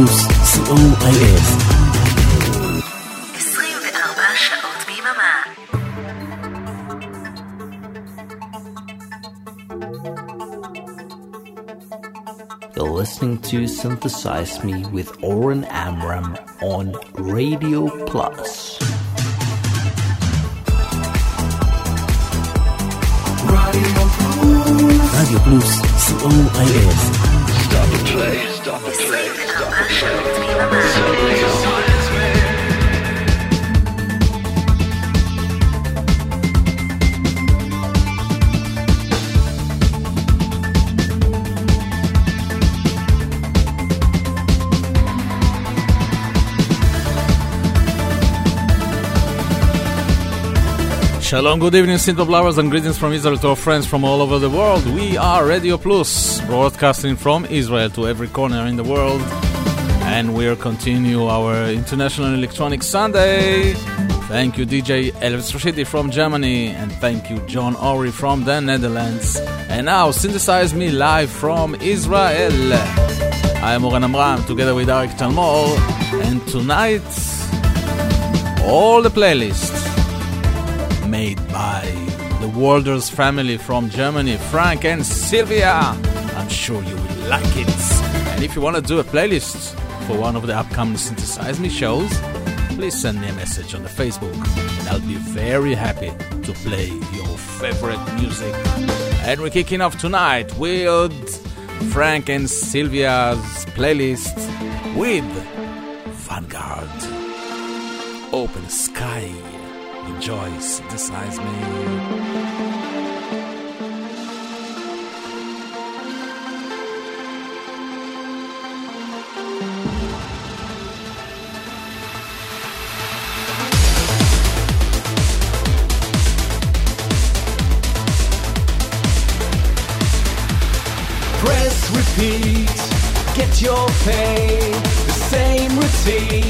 פלוס, co.il 24 שעות ביממה. You're listening to Synthesize Me with Oren Amram on Radio Plus. Radio Plus, co.il Stop the play, stop the play, Shalom, good evening, Synthpop lovers, and greetings from Israel to our friends from all over the world. We are Radio Plus, broadcasting from Israel to every corner in the world. And we'll continue our International Electronic Sunday. Thank you, DJ Elvis Rashidi from Germany, and thank you, John Ori from the Netherlands. And now, synthesize me live from Israel. I am Oren Amram, together with Arik Talmor, and tonight, all the playlists made by the Walders family from Germany, Frank and Sylvia. I'm sure you will like it. And if you want to do a playlist for one of the upcoming Synthesize Me shows, please send me a message on the Facebook, and I'll be very happy to play your favorite music. And we're kicking off tonight with Frank and Sylvia's playlist with Vanguard. Open Sky. Enjoy, synthesize me. Your pain, the same routine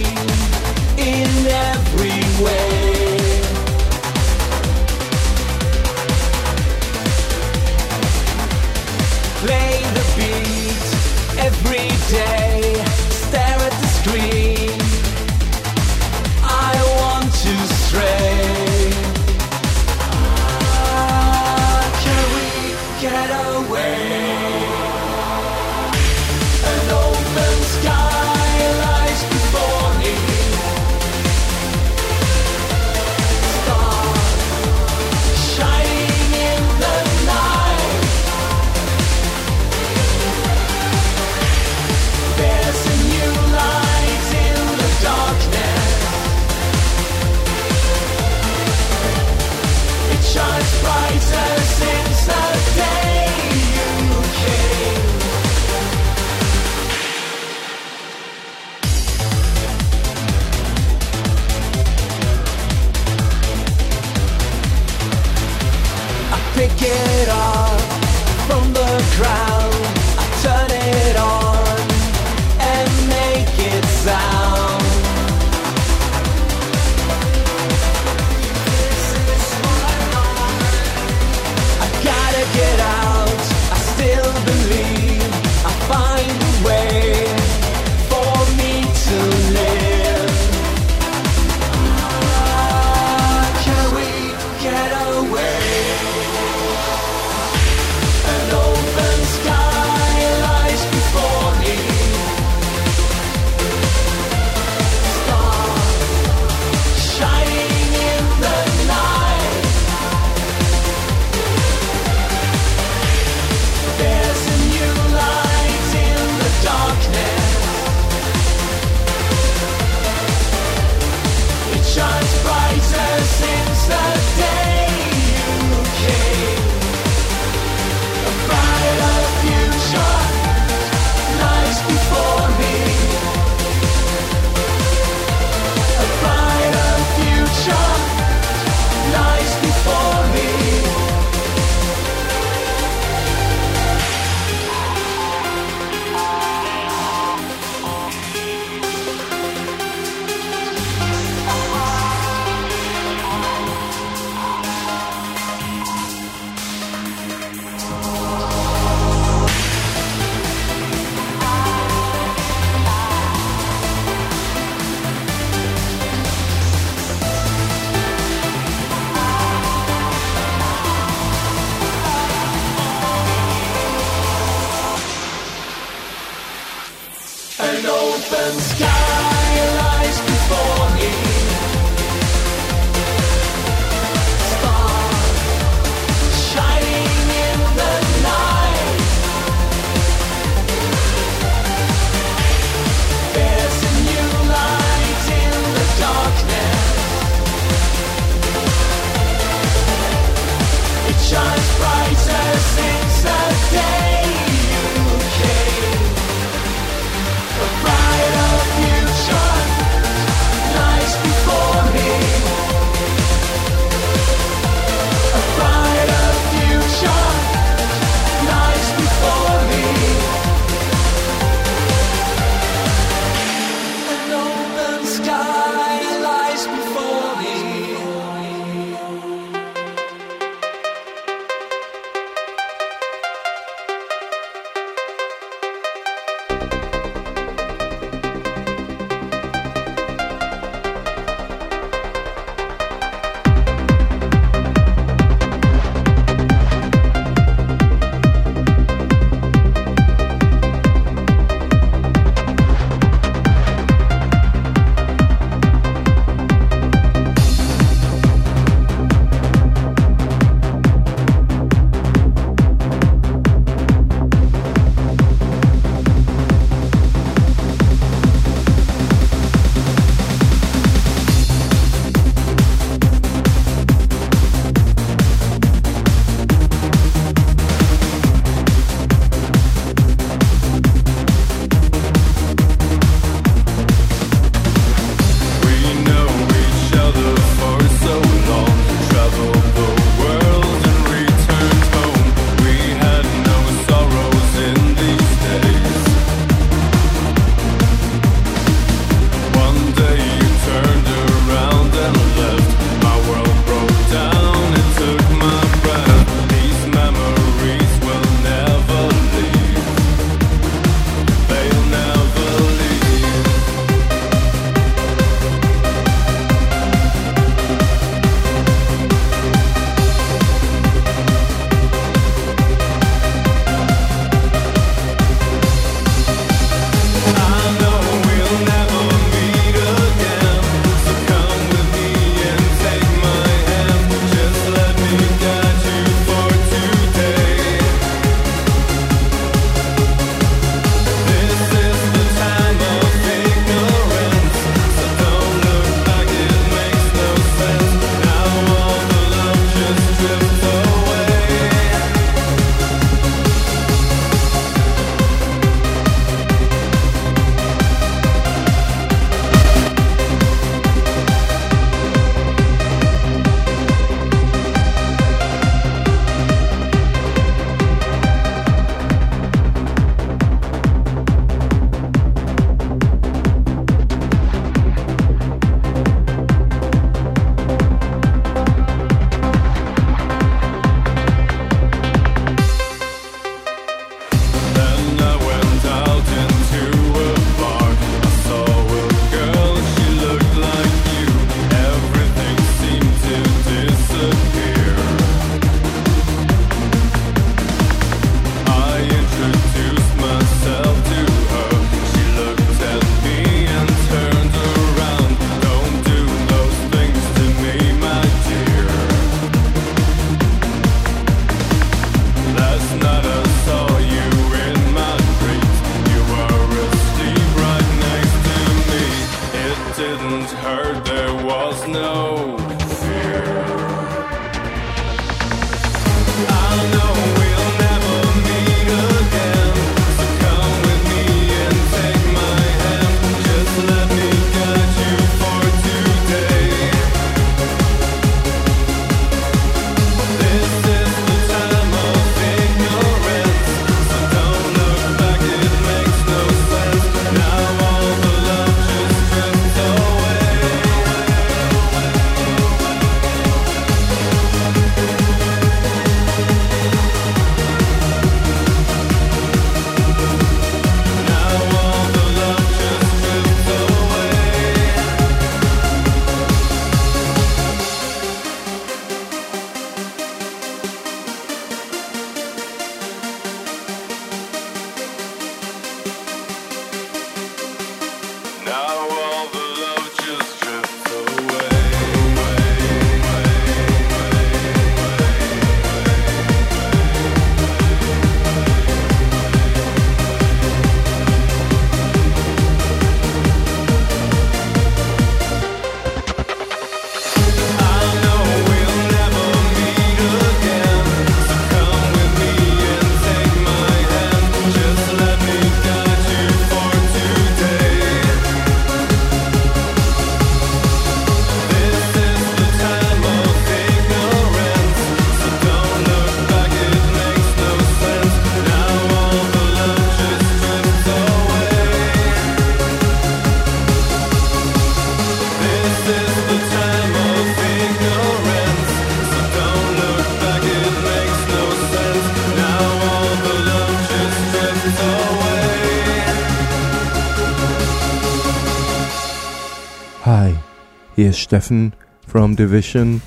Here's Stefan from De/Vision,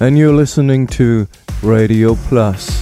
and you're listening to Radio Plus.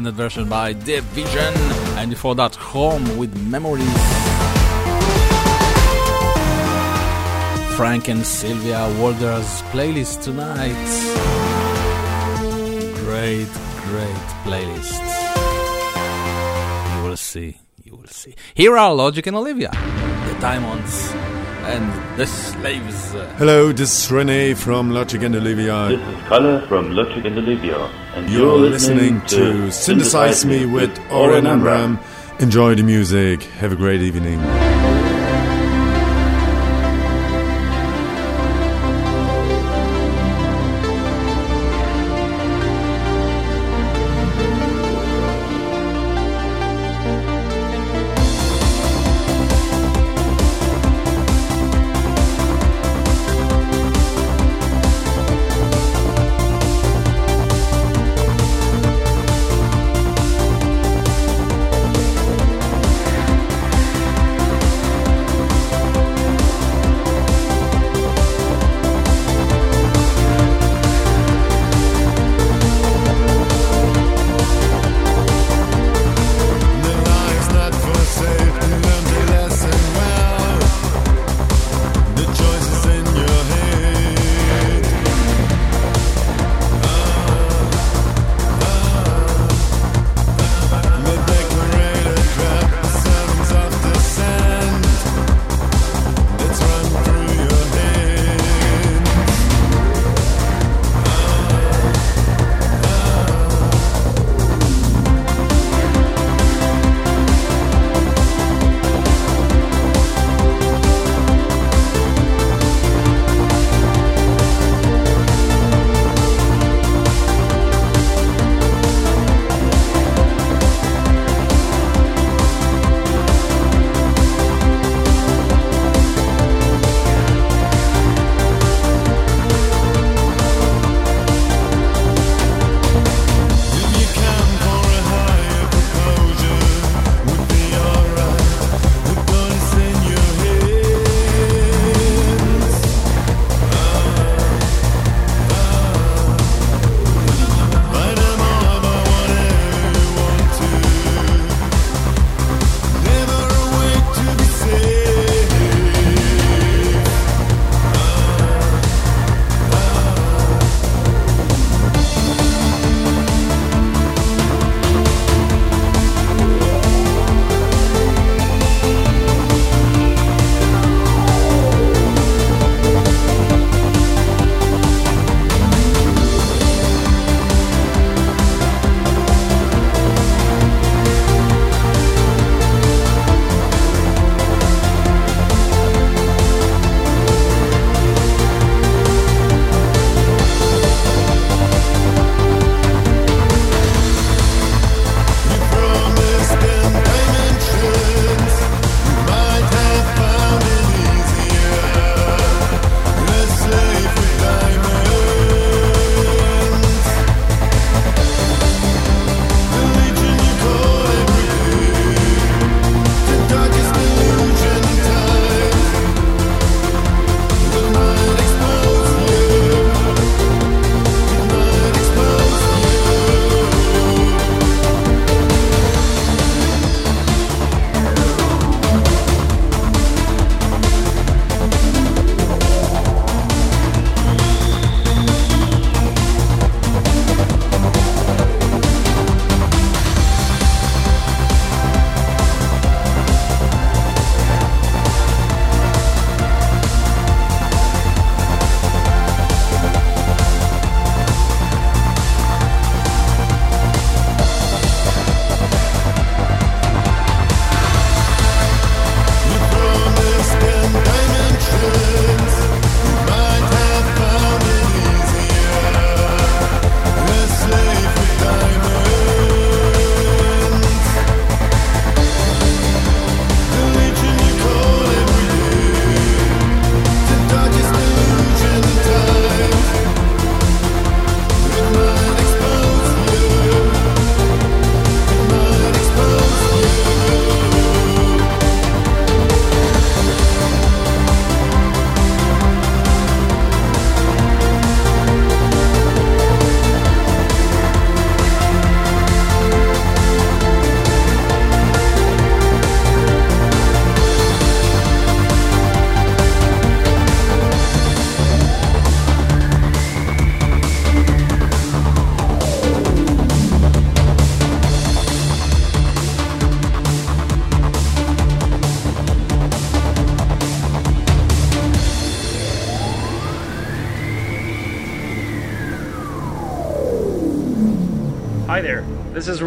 Extended version by De/Vision. And before that, Chrom with Memories. Frank and Sylvia Walder's playlist tonight. Great, great playlist. You will see, you will see. Here are Logic and Olivia, the Diamonds, and the Slaves. Hello, this is Rene from Logic and Olivia. This is Kalle from Logic and Olivia, and You're listening to Synthesize Me with Oren Amram. Enjoy the music. Have a great evening.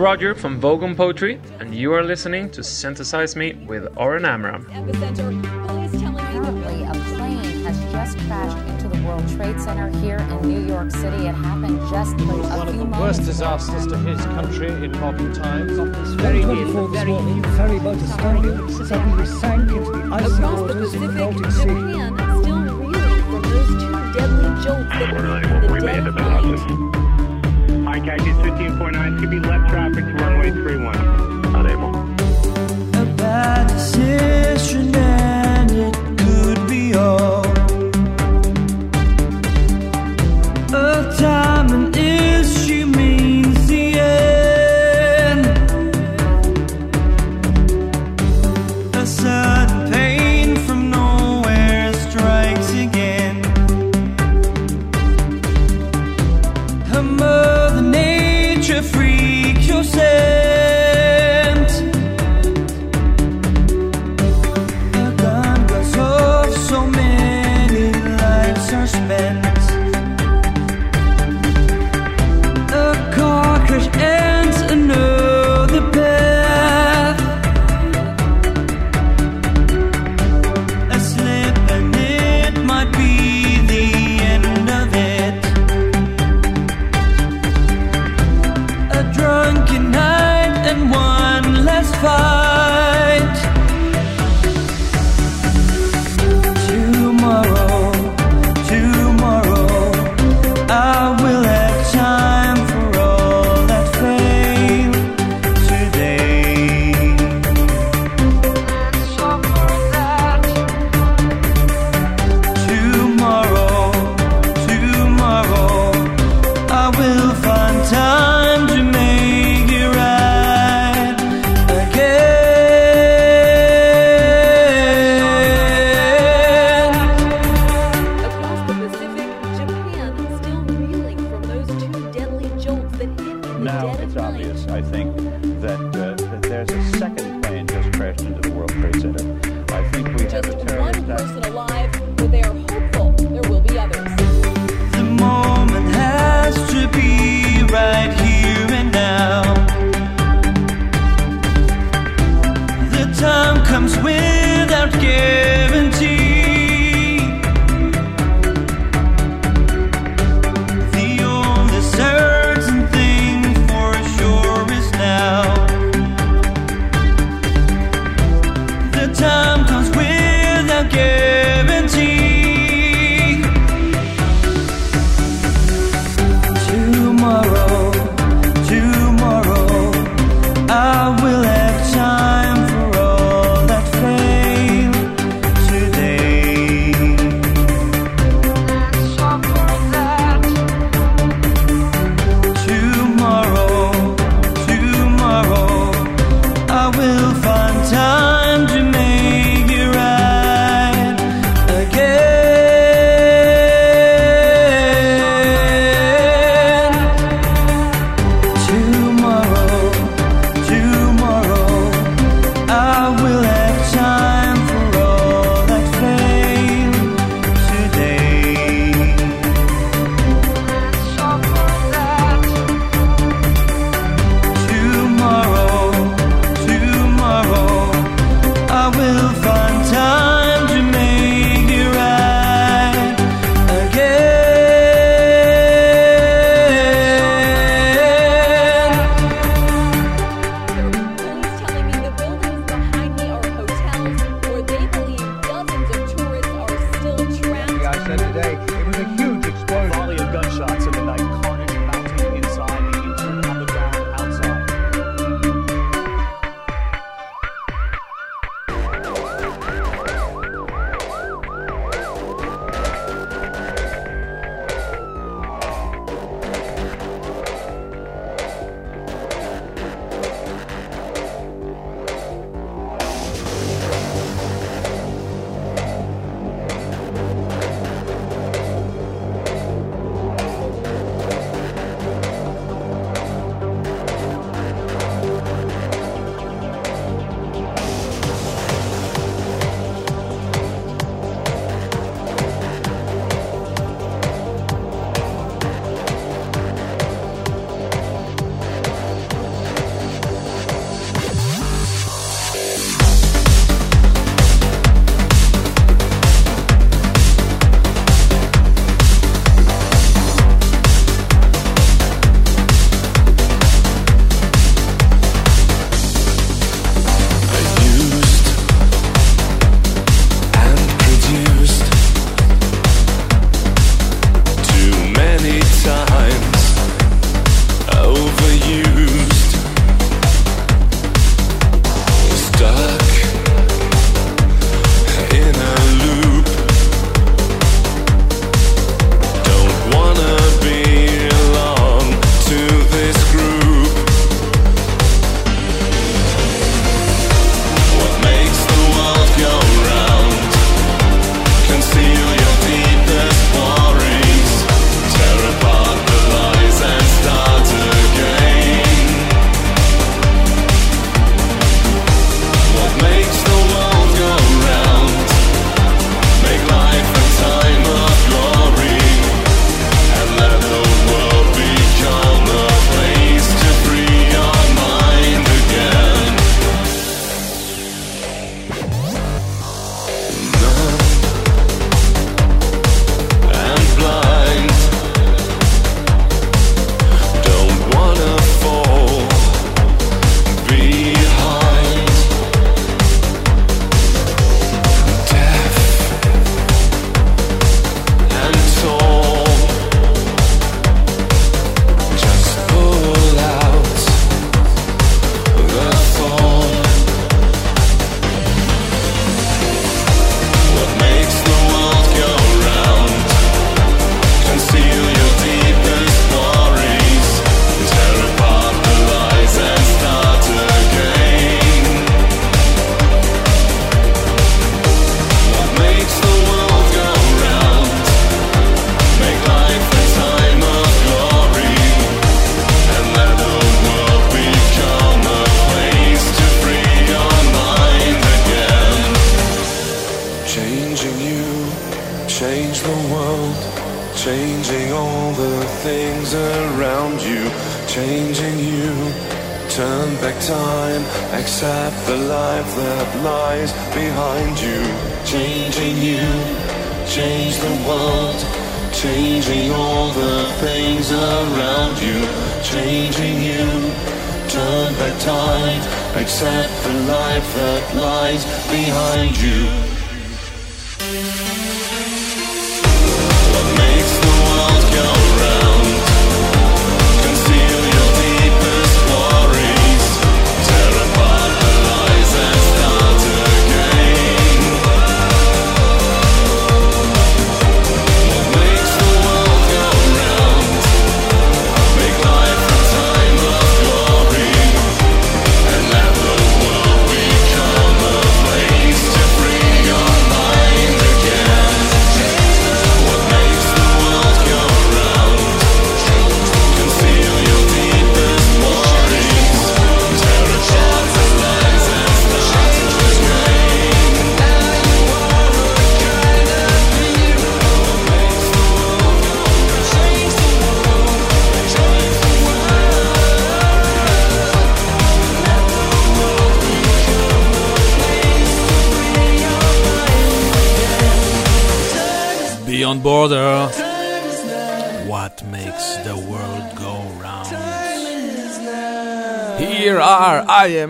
Roger from Vogon Poetry, and you are listening to Synthesize Me with Oren Amram. Apparently, a plane has just crashed into the World Trade Center here in New York City. It happened just one of the worst disasters to his country in modern times. Very near, very near. Estonia suddenly sank into the icy waters of the Baltic Sea. Japan still reeling from those two deadly jolts that were the day Cactus 1549, Could be left traffic to runway 31. Not able. A bad decision and could be all. A time are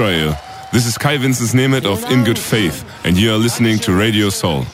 Israel. This is Kai Vincent Nemeth of In Good Faith, and you are listening to Radio Soul.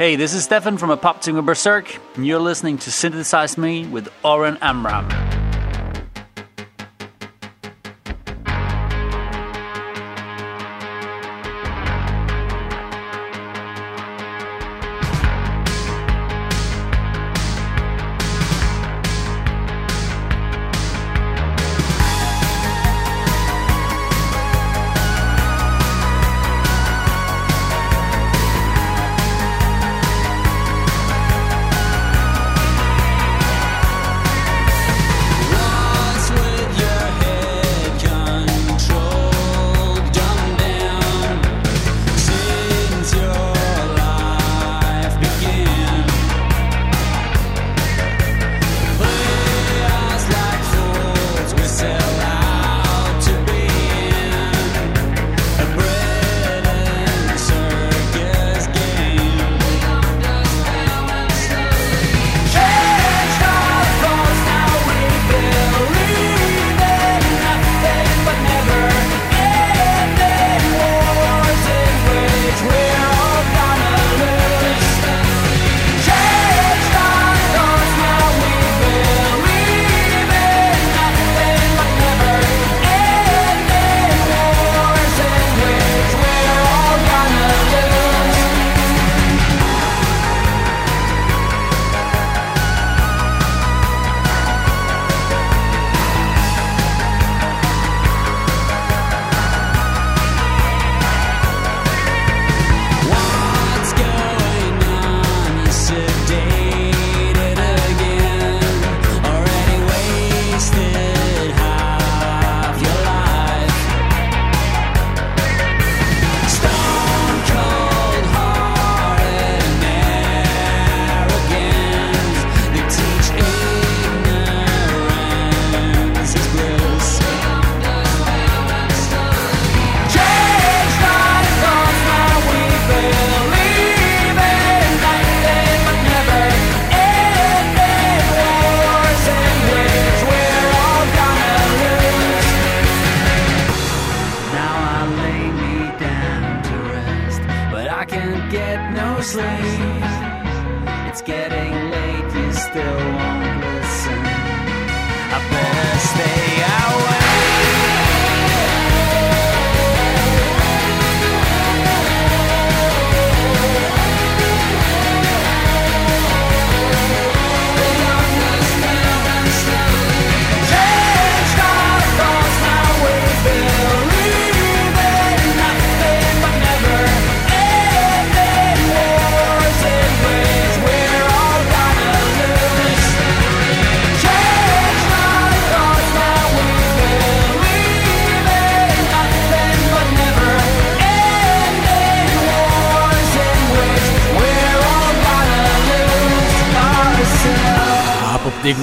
Hey, this is Stefan from Apoptygma Berzerk, and you're listening to Synthesize Me with Oren Amram.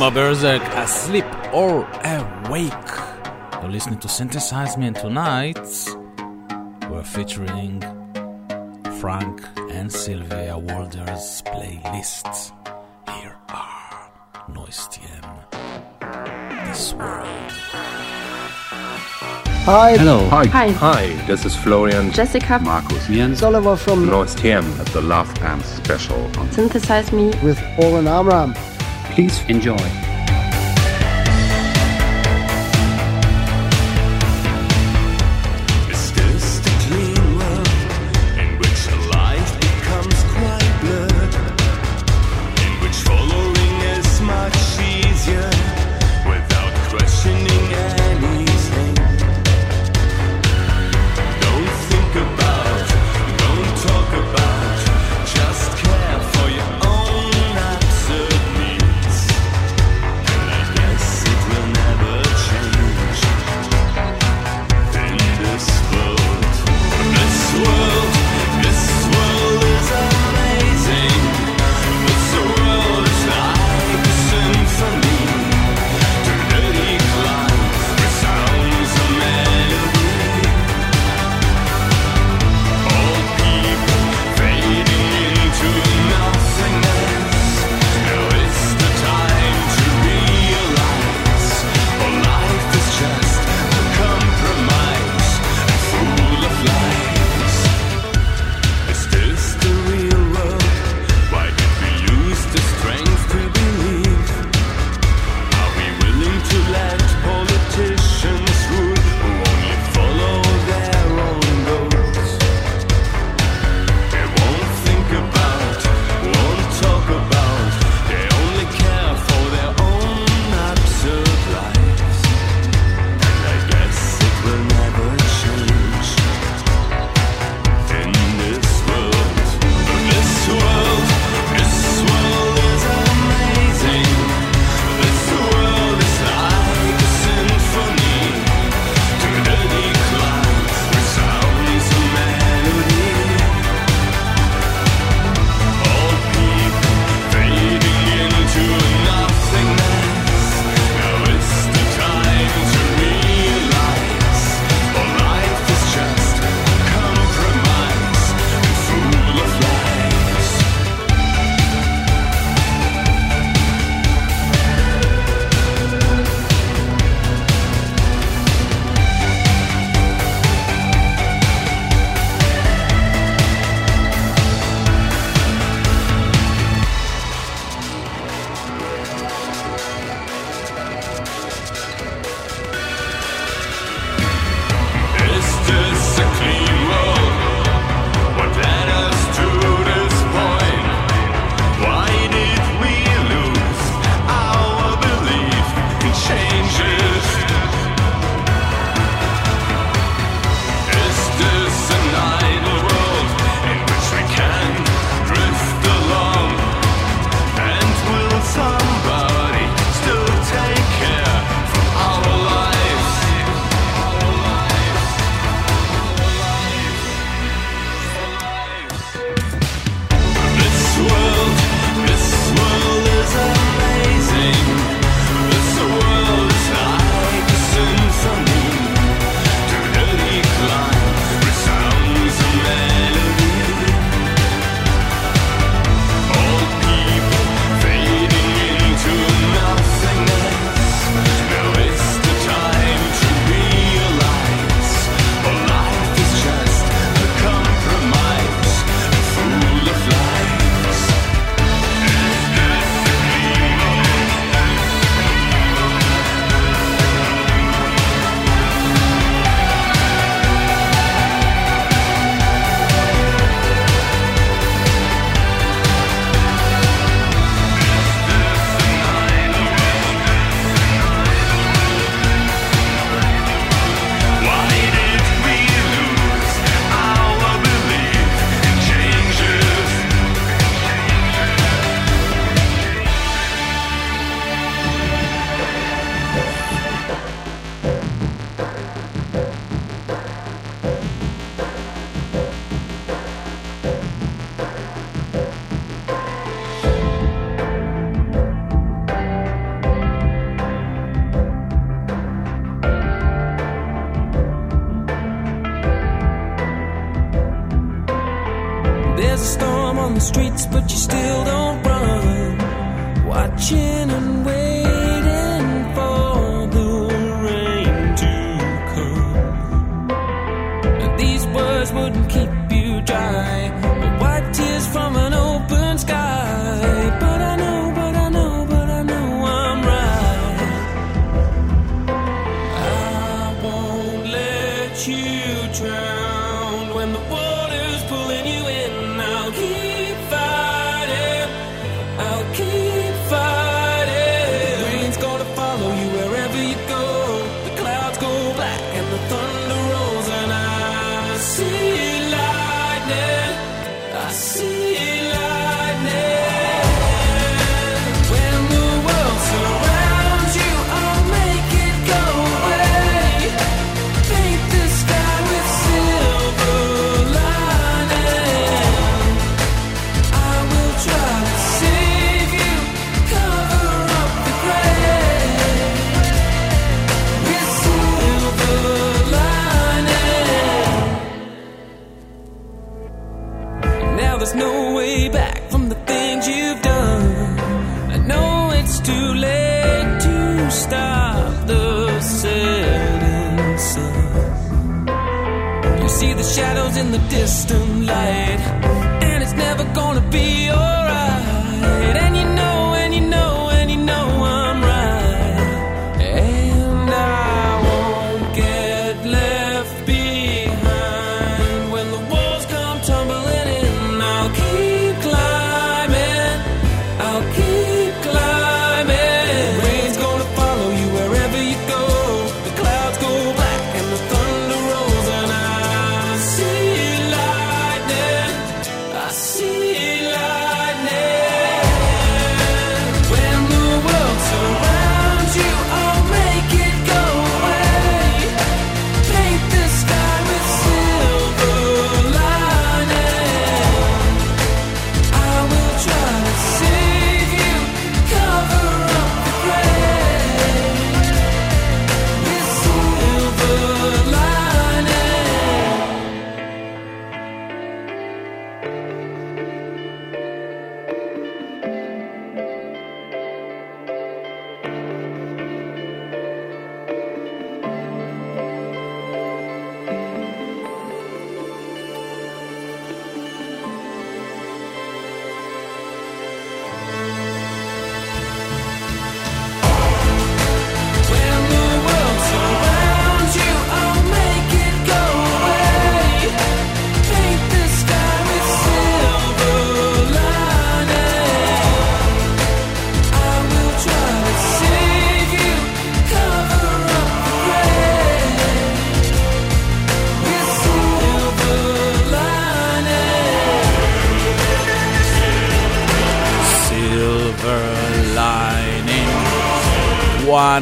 Ourselves. Apoptygma Berzerk, asleep or awake. You're listening to Synthesize Me, and tonight we're featuring Frank and Sylvia Walder's playlist. Here are Noyce TM, This World. Hi. Hello. Hi. Hi. Hi. This is Florian. Jessica. Markus. Jens. Oliver from Noyce TM. at the Love Amp Special on Synthesize Me. with Oren Amram. Please enjoy.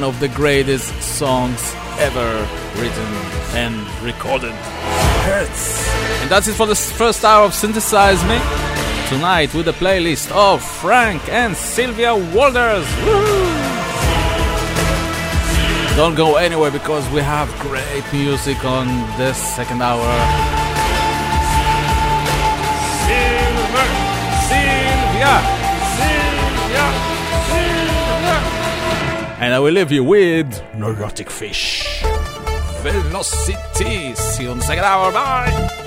of the greatest songs ever written and recorded. Hurts. And that's it for the first hour of Synthesize Me. Tonight with a playlist of Frank and Sylvia Walders. Woo-hoo! Don't go anywhere because we have great music on this second hour. Silver, Sylvia, Sylvia and I will leave you with Neuroticfish. Velocity. See you in second hour. Bye.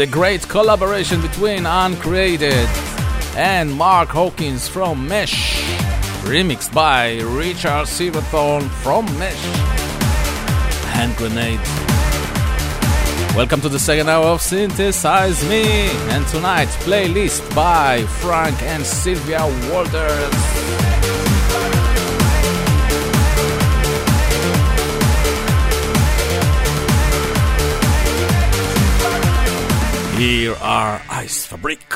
The great collaboration between Uncreated and Mark Hockings from Mesh, remixed by Richard Silverthorn from Mesh. Hand Grenade. Welcome to the second hour of Synthesize Me, and tonight's playlist by Frank and Sylvia Walters. Here are Ice Fabric.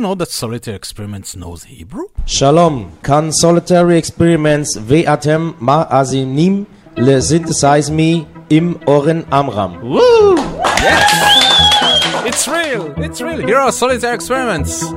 you know that Solitary Experiments knows Hebrew? Shalom. Can Solitary Experiments ve'atem ma'azinim le'synthesize me im Oren Amram? Woo! Yes! It's real! It's real! Here are Solitary Experiments!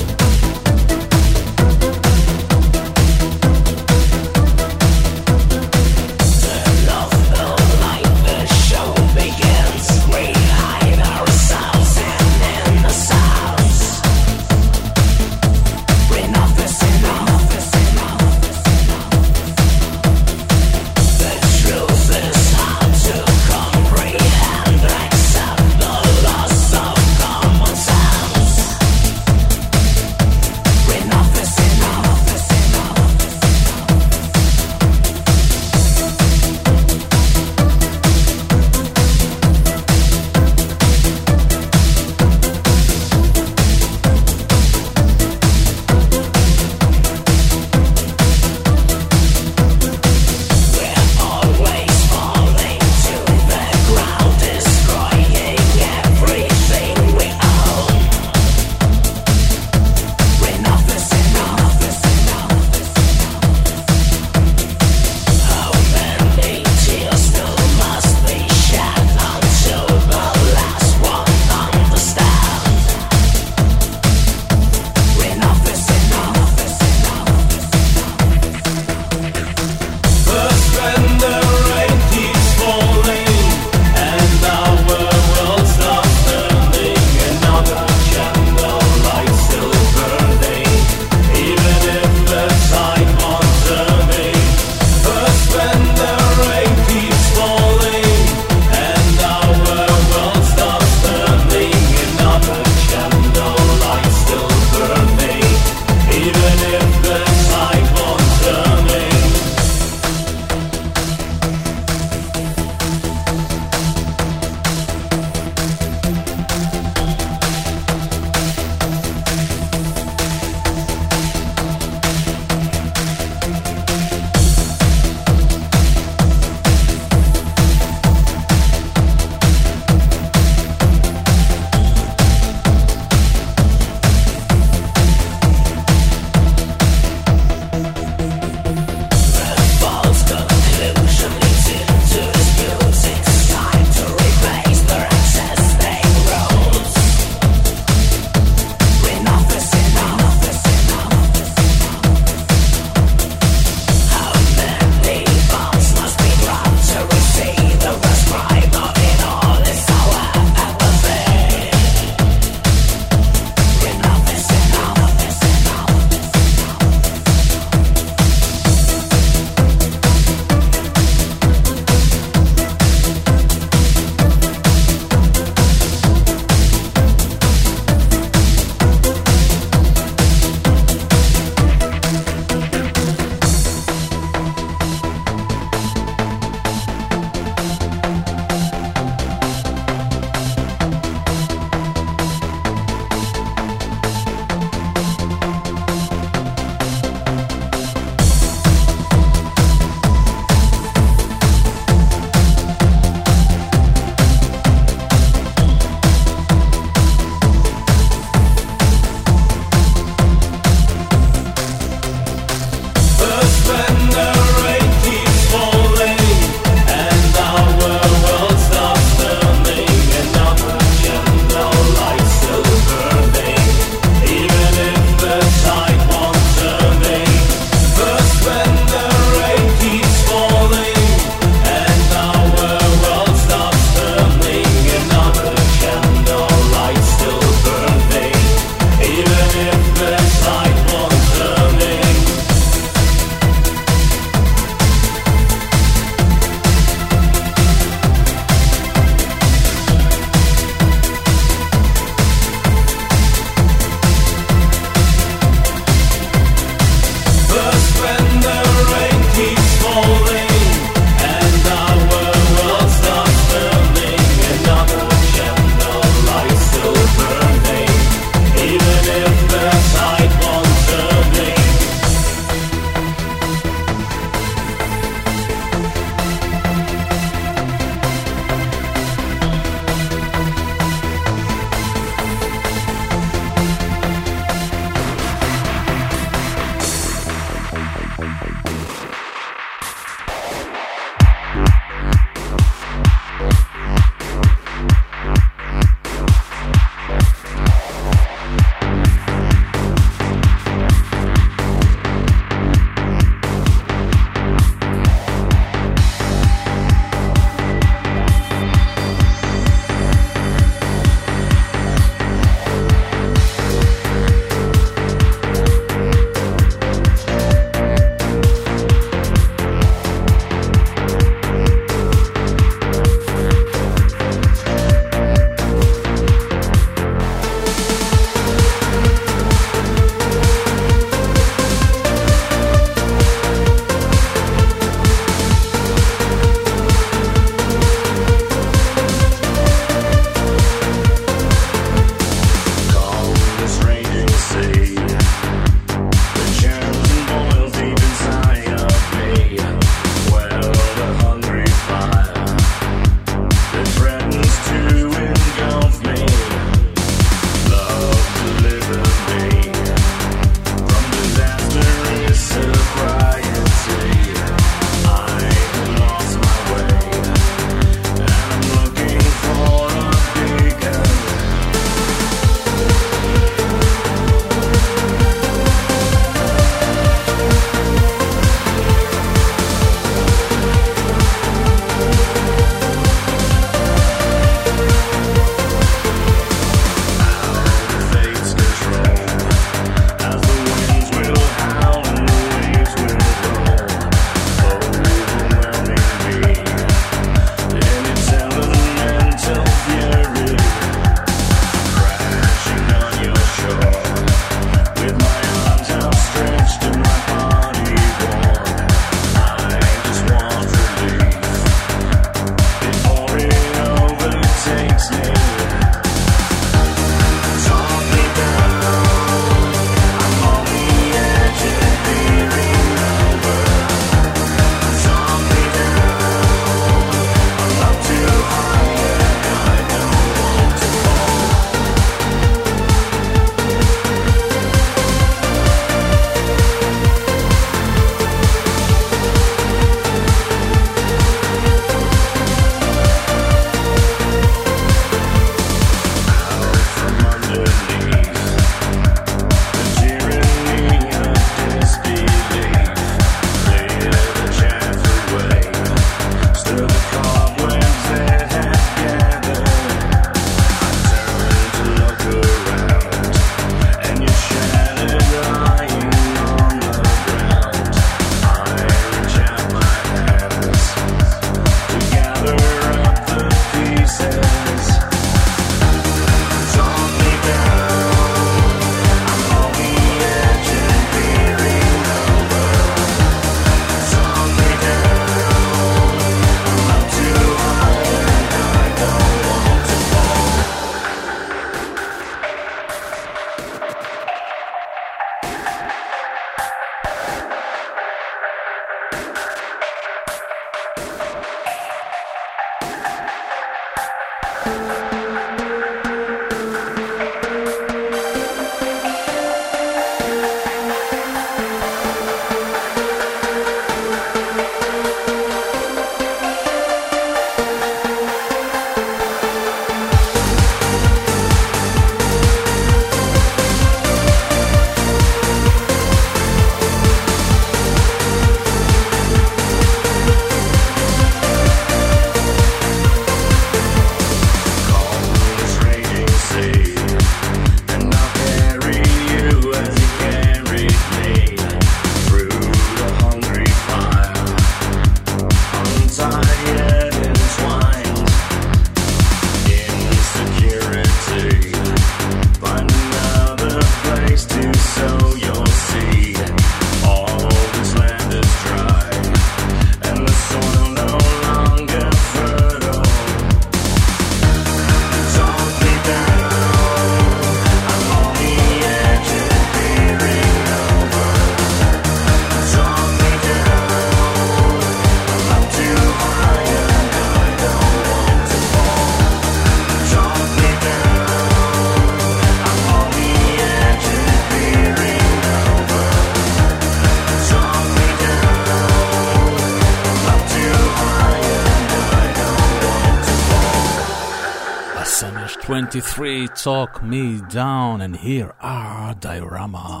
23 Talk Me Down, and here are Diorama.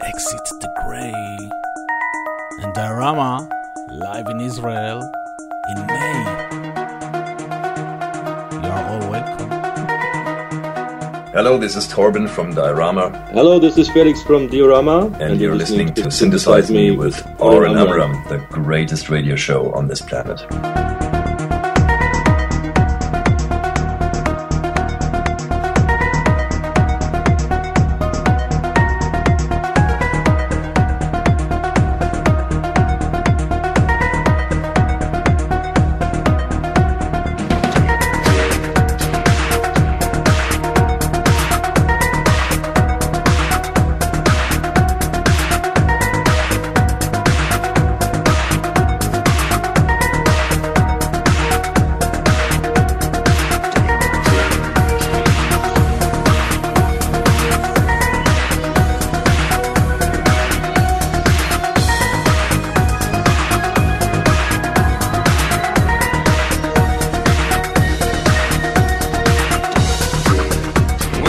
Exit the Grey. And Diorama, live in Israel in May. You are all welcome. Hello, this is Torben from Diorama, Hello, this is Felix from Diorama, and, you're listening to Synthesize Me with Oren Amram, the greatest radio show on this planet.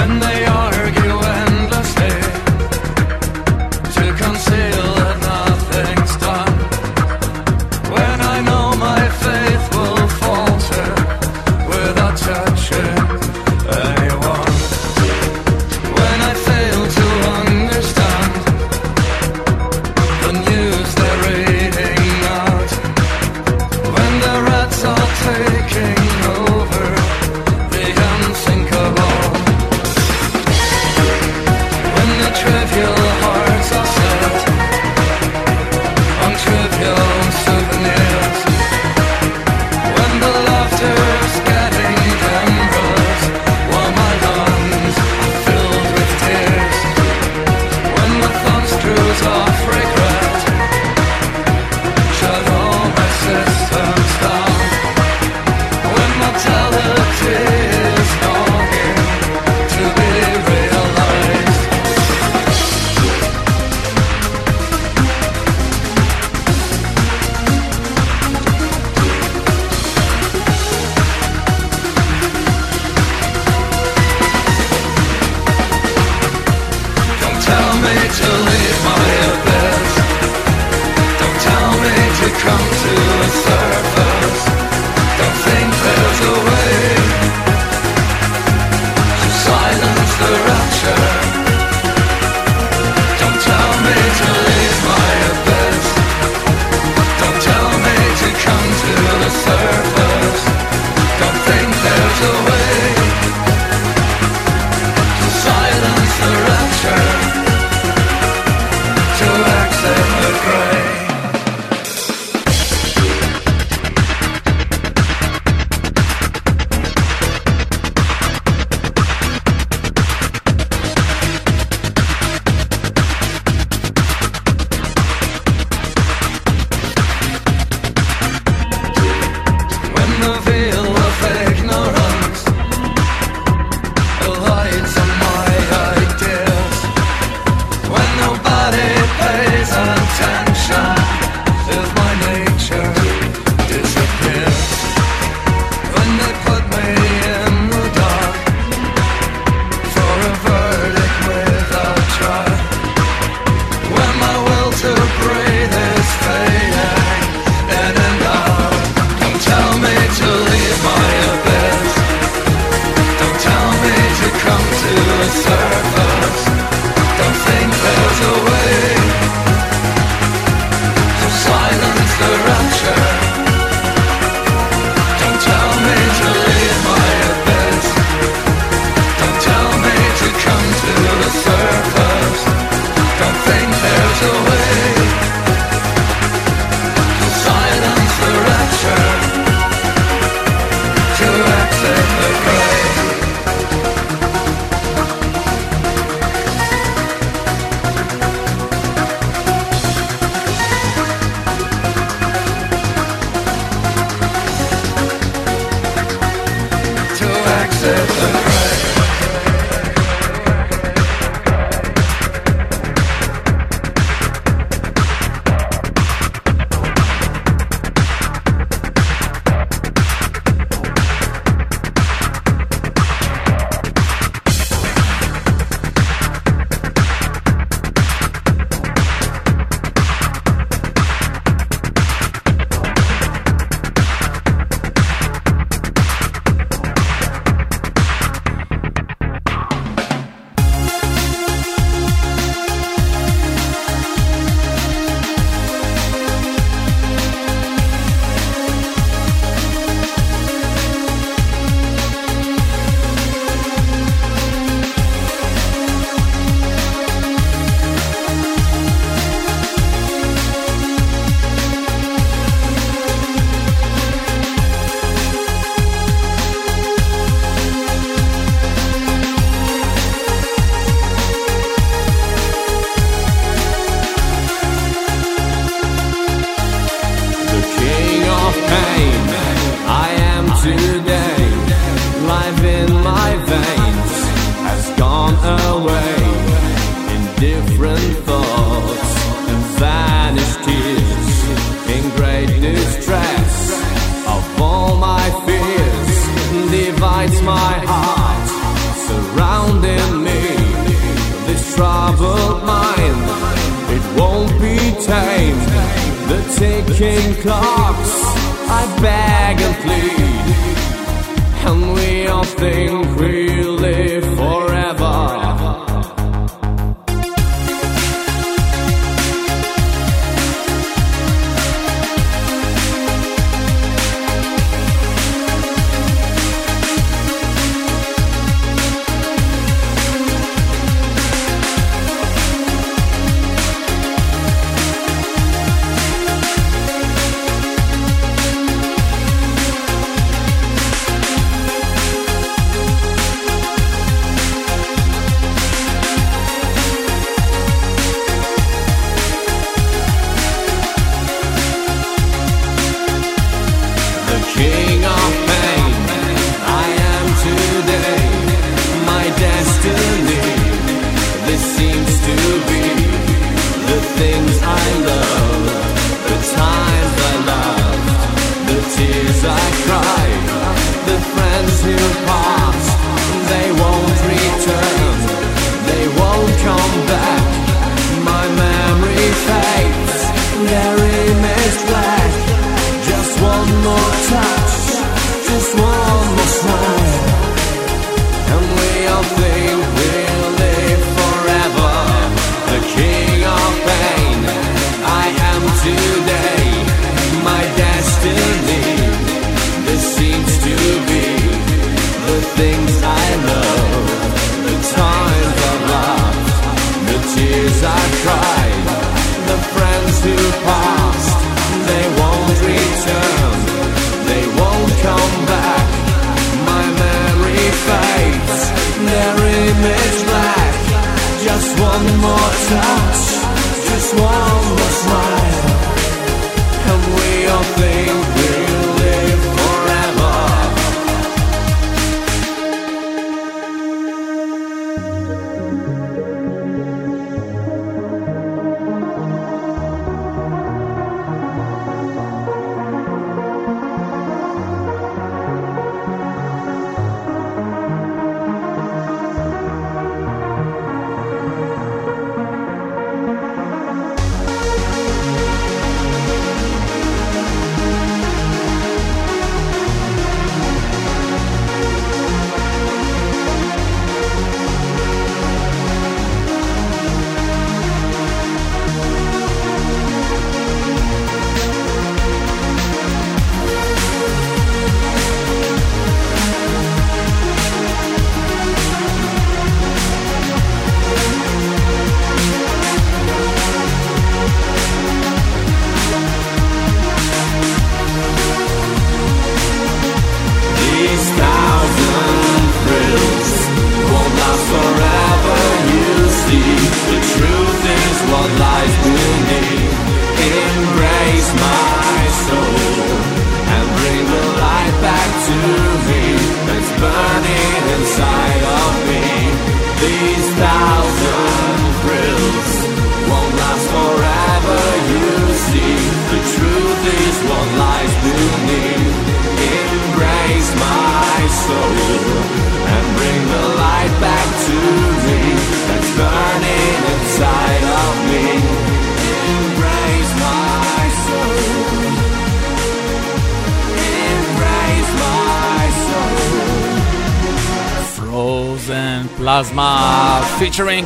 and they are.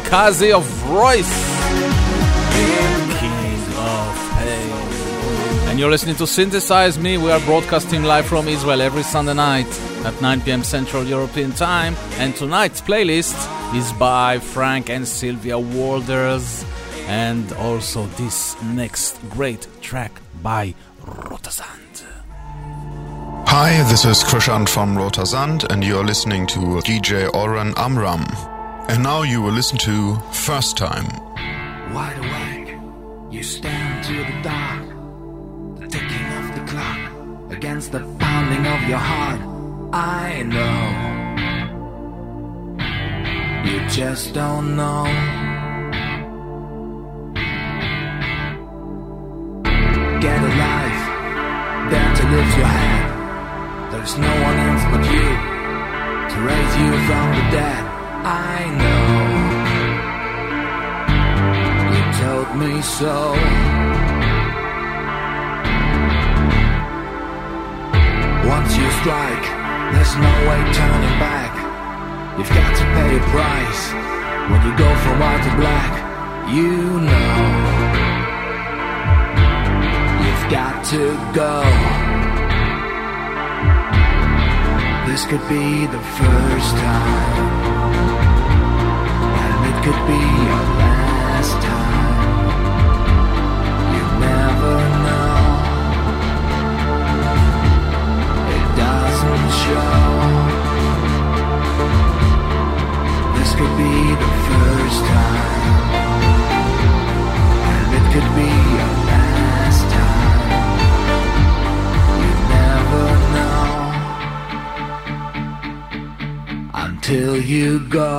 Kazi of Noyce. King of Pain. And you're listening to Synthesize Me. We are broadcasting live from Israel every Sunday night at 9 p.m. Central European Time. And tonight's playlist is by Frank and Sylvia Walders. And also this next great track by Rotersand. Hi, this is Krischan from Rotersand, and you're listening to DJ Oren Amram. And now you will listen to First Time. Wide awake, you stand to the dark, the ticking of the clock against the pounding of your heart. I know you just don't know. Get a life, dare to lift your head. There's no one else but you to raise you from the dead. I know you told me so. Once you strike, there's no way turning back. You've got to pay a price when you go from white to black. You know you've got to go. This could be the first time could be your last time. You never know. It doesn't show. This could be the first time, and it could be your last time. You never know until you go.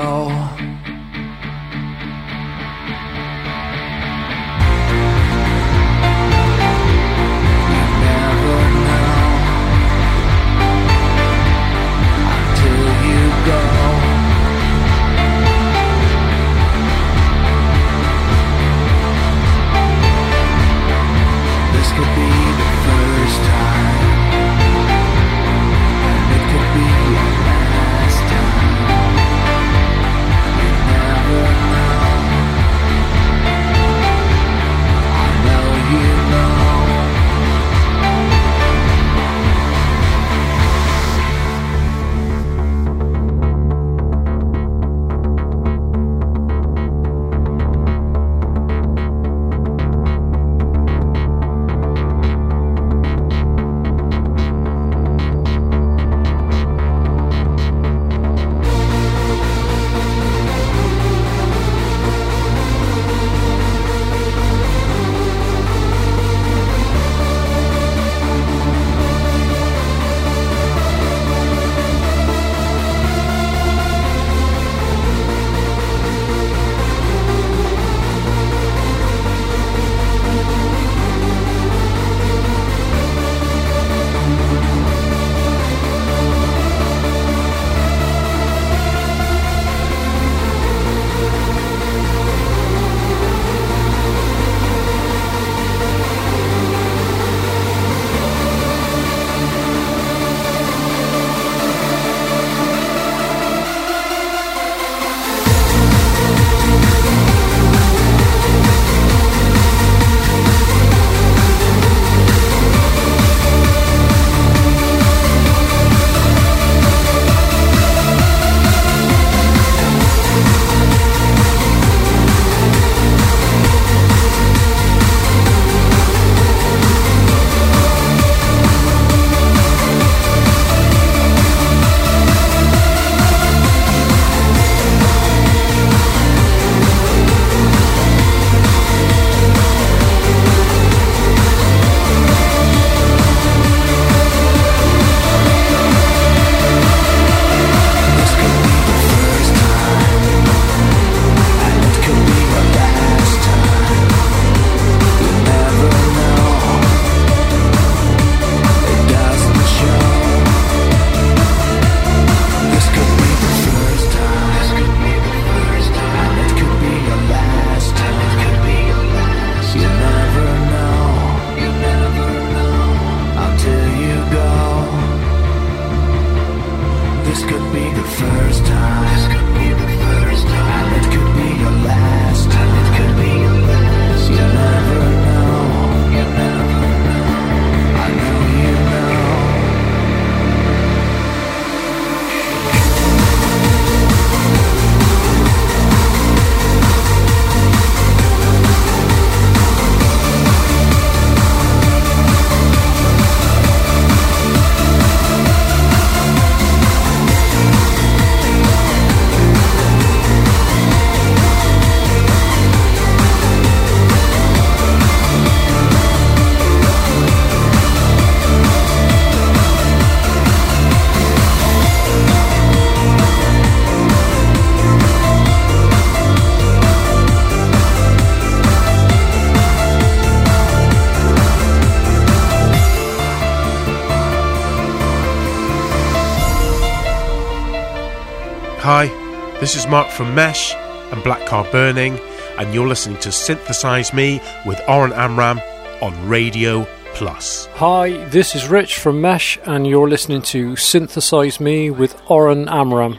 This is Mark from Mesh and Black Car Burning, and you're listening to Synthesize Me with Oren Amram on Radio Plus. Hi, this is Rich from Mesh, and you're listening to Synthesize Me with Oren Amram.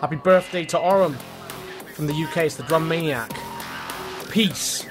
Happy birthday to Oren from the UK, it's the Drum Maniac peace.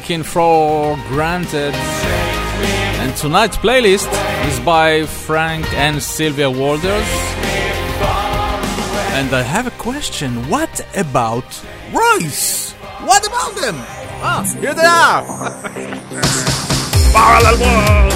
taken for granted. And tonight's playlist is by Frank and Sylvia Walders. And I have a question. What about Noyce? What about them? Ah, here they are! Parallel world!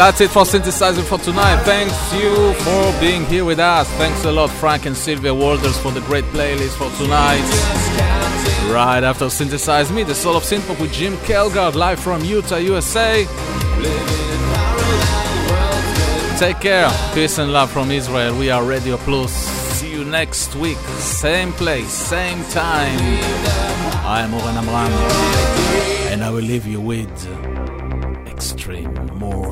that's it for Synthesize Me for tonight. Thanks you for being here with us. Thanks a lot, Frank and Sylvia Walters for the great playlist for tonight. Right after Synthesize Me, the Soul of Synthpop with Jim Kelgard, live from Utah, USA. Take care. Peace and love from Israel. We are Radio Plus. See you next week. Same place, same time. I am Oren Amram. And I will leave you with extreme more.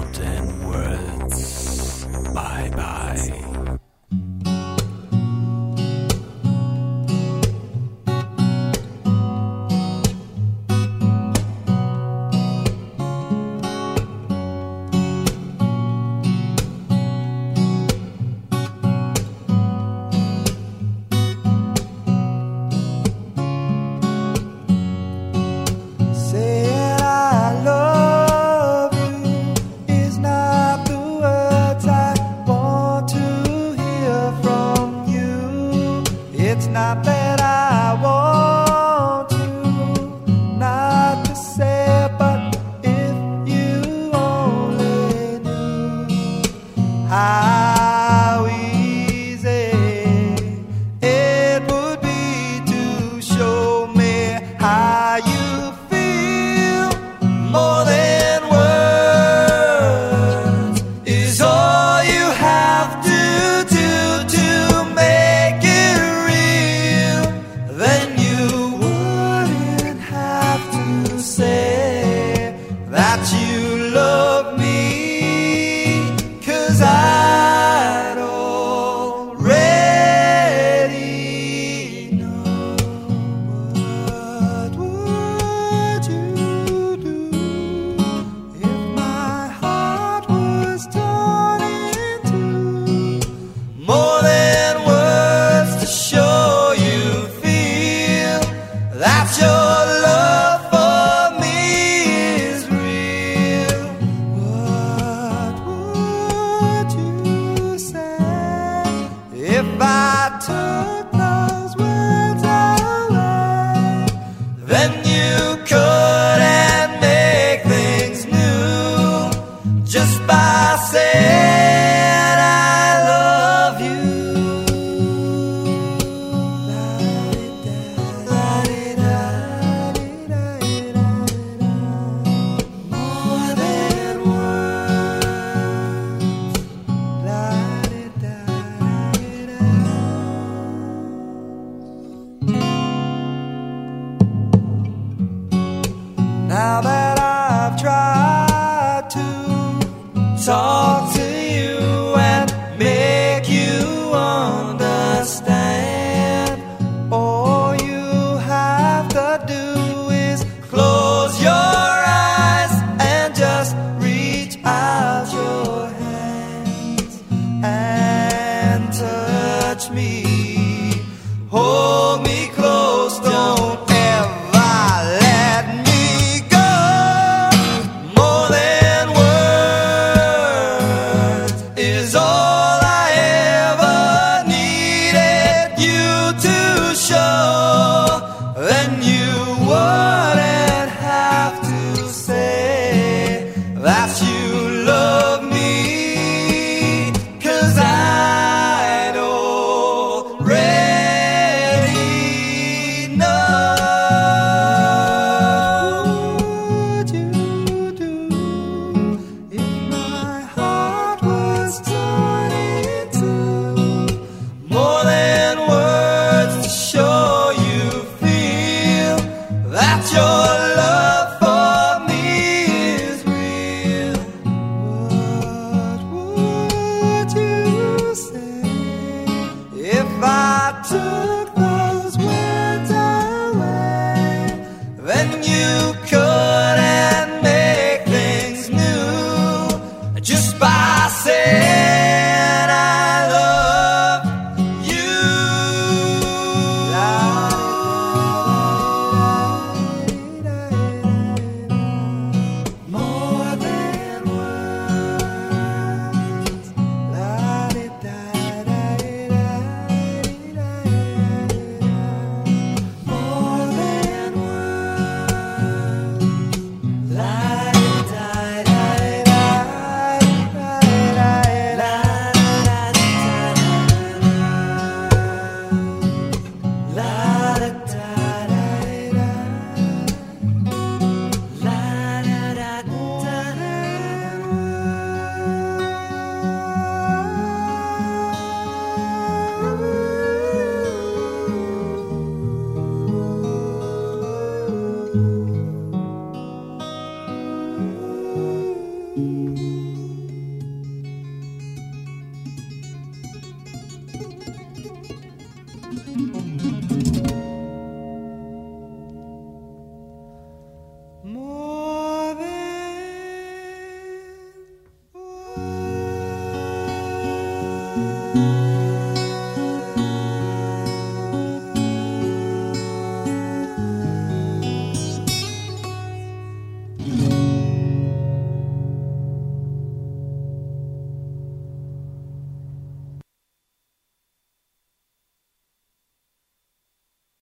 Friday.